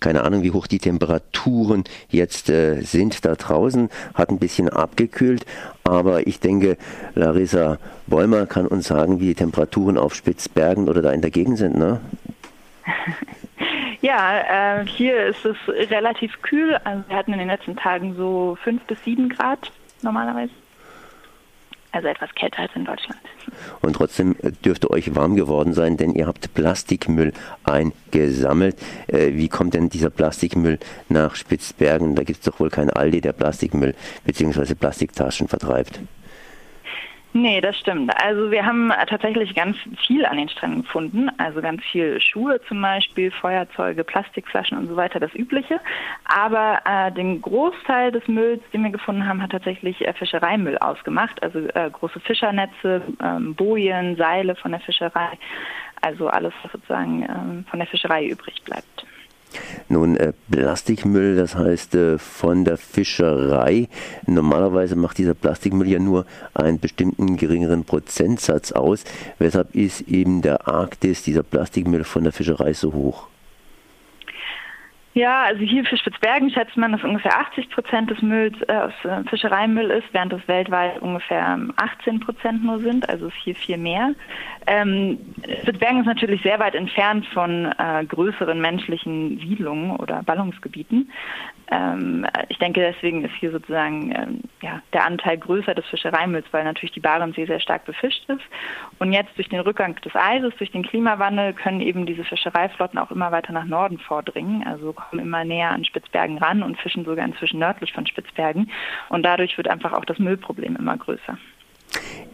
Keine Ahnung, wie hoch die Temperaturen jetzt äh, sind da draußen. Hat ein bisschen abgekühlt, aber ich denke, Larissa Bäumer kann uns sagen, wie die Temperaturen auf Spitzbergen oder da in der Gegend sind, ne? Ja, äh, hier ist es relativ kühl. Also wir hatten in den letzten Tagen so fünf bis sieben Grad normalerweise. Also etwas kälter als in Deutschland. Und trotzdem dürfte euch warm geworden sein, denn ihr habt Plastikmüll eingesammelt. Äh, wie kommt denn dieser Plastikmüll nach Spitzbergen? Da gibt es doch wohl keinen Aldi, der Plastikmüll bzw. Plastiktaschen vertreibt. Nee, das stimmt. Also wir haben tatsächlich ganz viel an den Stränden gefunden. Also ganz viel Schuhe zum Beispiel, Feuerzeuge, Plastikflaschen und so weiter, das Übliche. Aber äh, den Großteil des Mülls, den wir gefunden haben, hat tatsächlich äh, Fischereimüll ausgemacht. Also äh, große Fischernetze, ähm, Bojen, Seile von der Fischerei. Also alles, was sozusagen ähm, von der Fischerei übrig bleibt. Nun, äh, Plastikmüll, das heißt äh, von der Fischerei. Normalerweise macht dieser Plastikmüll ja nur einen bestimmten geringeren Prozentsatz aus. Weshalb ist eben der Arktis, dieser Plastikmüll von der Fischerei so hoch? Ja, also hier für Spitzbergen schätzt man, dass ungefähr 80 Prozent des Mülls äh, aus äh, Fischereimüll ist, während es weltweit ungefähr 18 Prozent nur sind, also ist hier viel mehr. Ähm, Spitzbergen ist natürlich sehr weit entfernt von äh, größeren menschlichen Siedlungen oder Ballungsgebieten. Ähm, ich denke, deswegen ist hier sozusagen ähm, ja, der Anteil größer des Fischereimülls, weil natürlich die Barentssee sehr stark befischt ist. Und jetzt durch den Rückgang des Eises, durch den Klimawandel können eben diese Fischereiflotten auch immer weiter nach Norden vordringen, also kommen immer näher an Spitzbergen ran und fischen sogar inzwischen nördlich von Spitzbergen. Und dadurch wird einfach auch das Müllproblem immer größer.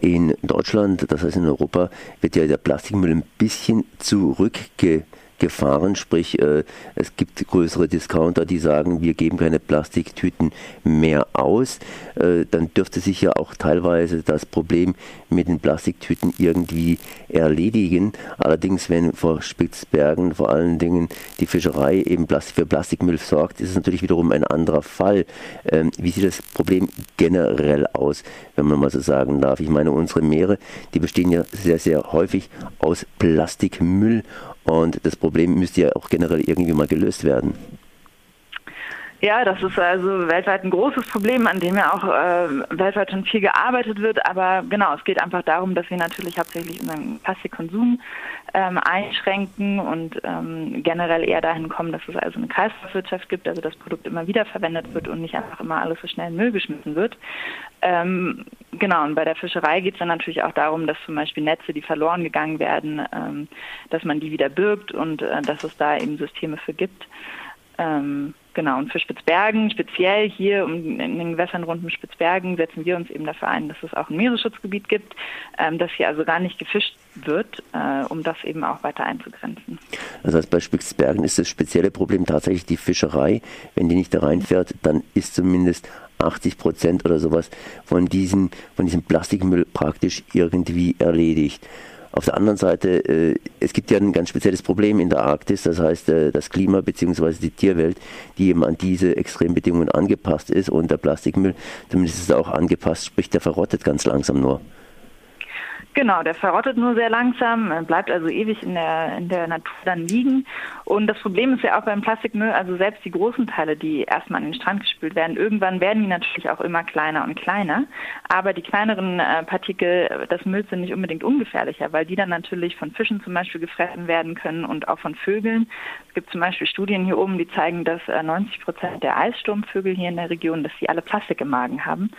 In Deutschland, das heißt in Europa, wird ja der Plastikmüll ein bisschen zurückgeführt Gefahren, sprich äh, es gibt größere Discounter, die sagen, wir geben keine Plastiktüten mehr aus, äh, dann dürfte sich ja auch teilweise das Problem mit den Plastiktüten irgendwie erledigen. Allerdings, wenn vor Spitzbergen vor allen Dingen die Fischerei eben für Plastikmüll sorgt, ist es natürlich wiederum ein anderer Fall. Ähm, wie sieht das Problem generell aus, wenn man mal so sagen darf? Ich meine, unsere Meere, die bestehen ja sehr, sehr häufig aus Plastikmüll und das Problem müsste ja auch generell irgendwie mal gelöst werden. Ja, das ist also weltweit ein großes Problem, an dem ja auch äh, weltweit schon viel gearbeitet wird. Aber genau, es geht einfach darum, dass wir natürlich hauptsächlich unseren Plastikkonsum ähm, einschränken und ähm, generell eher dahin kommen, dass es also eine Kreislaufwirtschaft gibt, also das Produkt immer wieder verwendet wird und nicht einfach immer alles so schnell in Müll geschmissen wird. Ähm, genau, und bei der Fischerei geht es dann natürlich auch darum, dass zum Beispiel Netze, die verloren gegangen werden, ähm, dass man die wieder birgt und äh, dass es da eben Systeme für gibt. Ähm, genau, und für Spitzbergen, speziell hier in den Gewässern rund um Spitzbergen, setzen wir uns eben dafür ein, dass es auch ein Meeresschutzgebiet gibt, ähm, dass hier also gar nicht gefischt wird, äh, um das eben auch weiter einzugrenzen. Das heißt, bei Spitzbergen ist das spezielle Problem tatsächlich die Fischerei. Wenn die nicht da reinfährt, dann ist zumindest 80 Prozent oder sowas von diesem, von diesem Plastikmüll praktisch irgendwie erledigt. Auf der anderen Seite, äh, es gibt ja ein ganz spezielles Problem in der Arktis, das heißt äh, das Klima bzw. die Tierwelt, die eben an diese Extrembedingungen angepasst ist und der Plastikmüll, zumindest ist er auch angepasst, sprich der verrottet ganz langsam nur. Genau, der verrottet nur sehr langsam, bleibt also ewig in der, in der Natur dann liegen. Und das Problem ist ja auch beim Plastikmüll, also selbst die großen Teile, die erstmal an den Strand gespült werden, irgendwann werden die natürlich auch immer kleiner und kleiner. Aber die kleineren äh, Partikel des Mülls sind nicht unbedingt ungefährlicher, weil die dann natürlich von Fischen zum Beispiel gefressen werden können und auch von Vögeln. Es gibt zum Beispiel Studien hier oben, die zeigen, dass äh, 90 Prozent der Eissturmvögel hier in der Region, dass sie alle Plastik im Magen haben.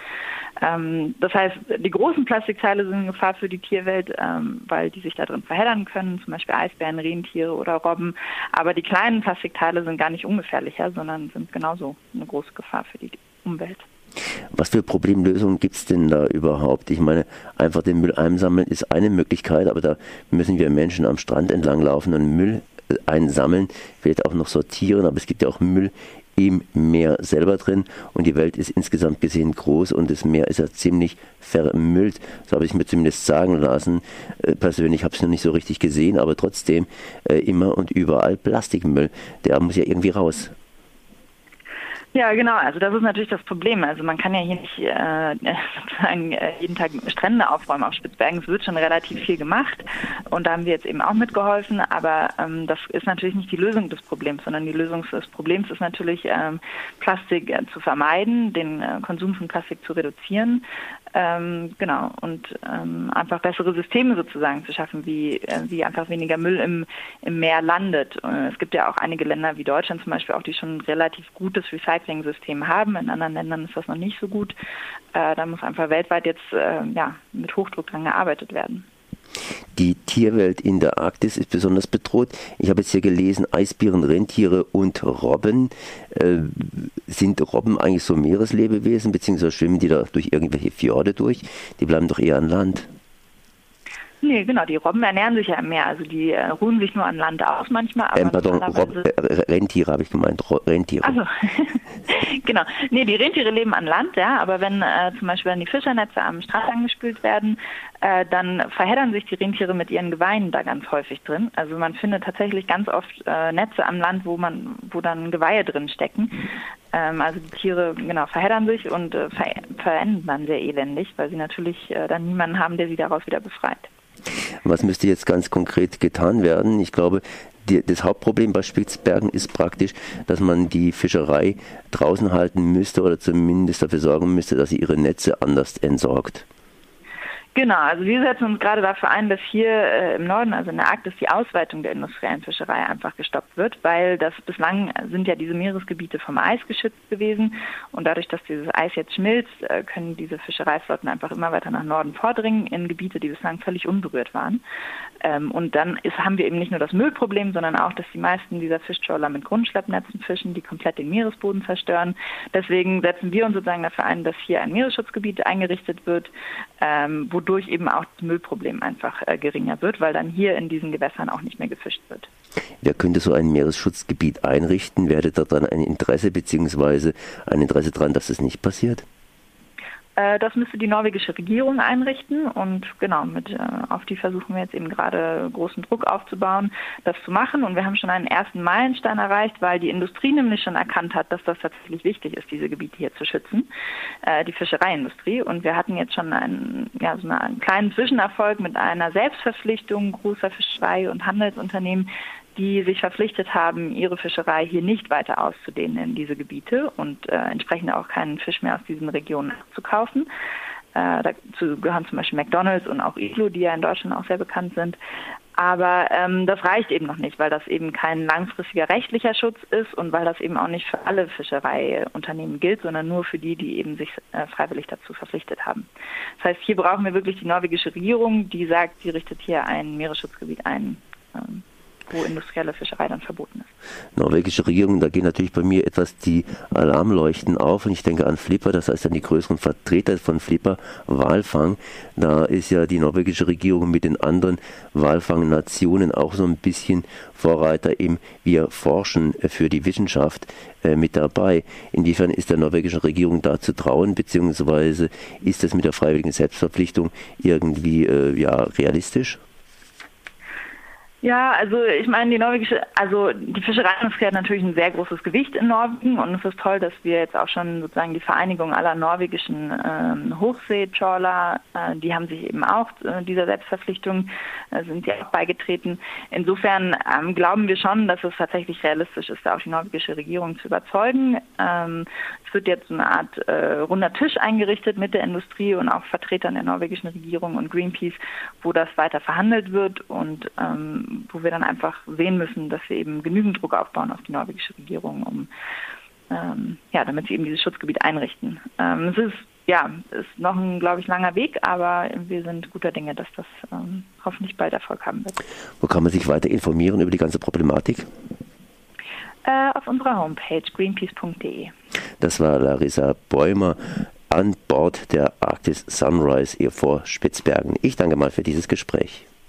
Ähm, das heißt, die großen Plastikteile sind eine Gefahr für die Tierwelt, ähm, weil die sich da drin verheddern können, zum Beispiel Eisbären, Rentiere oder Robben. Aber die kleinen Plastikteile sind gar nicht ungefährlicher, sondern sind genauso eine große Gefahr für die Umwelt. Was für Problemlösungen gibt es denn da überhaupt? Ich meine, einfach den Müll einsammeln ist eine Möglichkeit, aber da müssen wir Menschen am Strand entlang laufen und Müll äh, einsammeln, vielleicht auch noch sortieren, aber es gibt ja auch Müll im Meer selber drin und die Welt ist insgesamt gesehen groß und das Meer ist ja ziemlich vermüllt. So habe ich mir zumindest sagen lassen. Äh, persönlich habe ich es noch nicht so richtig gesehen, aber trotzdem äh, immer und überall Plastikmüll. Der muss ja irgendwie raus. Ja, genau. Also das ist natürlich das Problem. Also man kann ja hier nicht äh, sozusagen äh, jeden Tag Strände aufräumen auf Spitzbergen. Es wird schon relativ viel gemacht und da haben wir jetzt eben auch mitgeholfen. Aber ähm, das ist natürlich nicht die Lösung des Problems, sondern die Lösung des Problems ist natürlich ähm, Plastik äh, zu vermeiden, den äh, Konsum von Plastik zu reduzieren. Ähm, genau, und ähm, einfach bessere Systeme sozusagen zu schaffen, wie, äh, wie einfach weniger Müll im, im Meer landet. Äh, es gibt ja auch einige Länder wie Deutschland zum Beispiel auch, die schon ein relativ gutes Recycling-System haben. In anderen Ländern ist das noch nicht so gut. Äh, da muss einfach weltweit jetzt äh, ja, mit Hochdruck dran gearbeitet werden. Die Tierwelt in der Arktis ist besonders bedroht. Ich habe jetzt hier gelesen, Eisbären, Rentiere und Robben. Äh, sind Robben eigentlich so Meereslebewesen, beziehungsweise schwimmen die da durch irgendwelche Fjorde durch? Die bleiben doch eher an Land. Nee, genau, die Robben ernähren sich ja im Meer. Also die äh, ruhen sich nur an Land aus manchmal. Aber ähm, pardon, Rob, äh, Rentiere habe ich gemeint, Rentiere. Also, genau. Nee, die Rentiere leben an Land, ja, aber wenn äh, zum Beispiel wenn die Fischernetze am Strand angespült werden, äh, dann verheddern sich die Rentiere mit ihren Geweihen da ganz häufig drin. Also man findet tatsächlich ganz oft äh, Netze am Land, wo man, wo dann Geweihe drin stecken. Ähm, also die Tiere genau verheddern sich und äh, ver verenden dann sehr elendig, weil sie natürlich dann niemanden haben, der sie daraus wieder befreit. Was müsste jetzt ganz konkret getan werden? Ich glaube, die, das Hauptproblem bei Spitzbergen ist praktisch, dass man die Fischerei draußen halten müsste oder zumindest dafür sorgen müsste, dass sie ihre Netze anders entsorgt. Genau, also wir setzen uns gerade dafür ein, dass hier äh, im Norden, also in der Arktis, die Ausweitung der industriellen Fischerei einfach gestoppt wird, weil das bislang sind ja diese Meeresgebiete vom Eis geschützt gewesen und dadurch, dass dieses Eis jetzt schmilzt, äh, können diese Fischereiflotten einfach immer weiter nach Norden vordringen in Gebiete, die bislang völlig unberührt waren. Ähm, und dann ist, haben wir eben nicht nur das Müllproblem, sondern auch, dass die meisten dieser Fischtrawler mit Grundschleppnetzen fischen, die komplett den Meeresboden zerstören. Deswegen setzen wir uns sozusagen dafür ein, dass hier ein Meeresschutzgebiet eingerichtet wird, ähm, wo wodurch eben auch das Müllproblem einfach äh, geringer wird, weil dann hier in diesen Gewässern auch nicht mehr gefischt wird. Wer könnte so ein Meeresschutzgebiet einrichten? Wäre da dann ein Interesse bzw. ein Interesse daran, dass es das nicht passiert? Äh, das müsste die norwegische Regierung einrichten und genau, mit, äh, auf die versuchen wir jetzt eben gerade großen Druck aufzubauen, das zu machen. Und wir haben schon einen ersten Meilenstein erreicht, weil die Industrie nämlich schon erkannt hat, dass das tatsächlich wichtig ist, diese Gebiete hier zu schützen, äh, die Fischereiindustrie. Und wir hatten jetzt schon einen, ja, so einen kleinen Zwischenerfolg mit einer Selbstverpflichtung großer Fischerei- und Handelsunternehmen, die sich verpflichtet haben, ihre Fischerei hier nicht weiter auszudehnen in diese Gebiete und äh, entsprechend auch keinen Fisch mehr aus diesen Regionen zu kaufen. Äh, dazu gehören zum Beispiel McDonalds und auch Iglo, die ja in Deutschland auch sehr bekannt sind. Aber ähm, das reicht eben noch nicht, weil das eben kein langfristiger rechtlicher Schutz ist und weil das eben auch nicht für alle Fischereiunternehmen gilt, sondern nur für die, die eben sich äh, freiwillig dazu verpflichtet haben. Das heißt, hier brauchen wir wirklich die norwegische Regierung, die sagt, sie richtet hier ein Meeresschutzgebiet ein. Ähm, wo industrielle Fischerei dann verboten ist. Norwegische Regierung, da gehen natürlich bei mir etwas die Alarmleuchten auf und ich denke an Flipper, das heißt dann die größeren Vertreter von Flipper, Walfang. Da ist ja die norwegische Regierung mit den anderen Walfangnationen auch so ein bisschen Vorreiter im Wir forschen für die Wissenschaft äh, mit dabei. Inwiefern ist der norwegischen Regierung da zu trauen, beziehungsweise ist das mit der freiwilligen Selbstverpflichtung irgendwie äh, ja, realistisch? Ja, also ich meine, die norwegische, also die Fischereiindustrie hat natürlich ein sehr großes Gewicht in Norwegen und es ist toll, dass wir jetzt auch schon sozusagen die Vereinigung aller norwegischen ähm, Hochseetrawler, äh, die haben sich eben auch äh, dieser Selbstverpflichtung, äh, sind ja auch beigetreten. Insofern ähm, glauben wir schon, dass es tatsächlich realistisch ist, da auch die norwegische Regierung zu überzeugen. Ähm, es wird jetzt eine Art äh, runder Tisch eingerichtet mit der Industrie und auch Vertretern der norwegischen Regierung und Greenpeace, wo das weiter verhandelt wird und ähm, wo wir dann einfach sehen müssen, dass wir eben genügend Druck aufbauen auf die norwegische Regierung, um ähm, ja, damit sie eben dieses Schutzgebiet einrichten. Ähm, es ist ja, ist noch ein, glaube ich, langer Weg, aber wir sind guter Dinge, dass das ähm, hoffentlich bald Erfolg haben wird. Wo kann man sich weiter informieren über die ganze Problematik? Äh, auf unserer Homepage greenpeace.de. Das war Larissa Bäumer an Bord der Arktis Sunrise hier vor Spitzbergen. Ich danke mal für dieses Gespräch.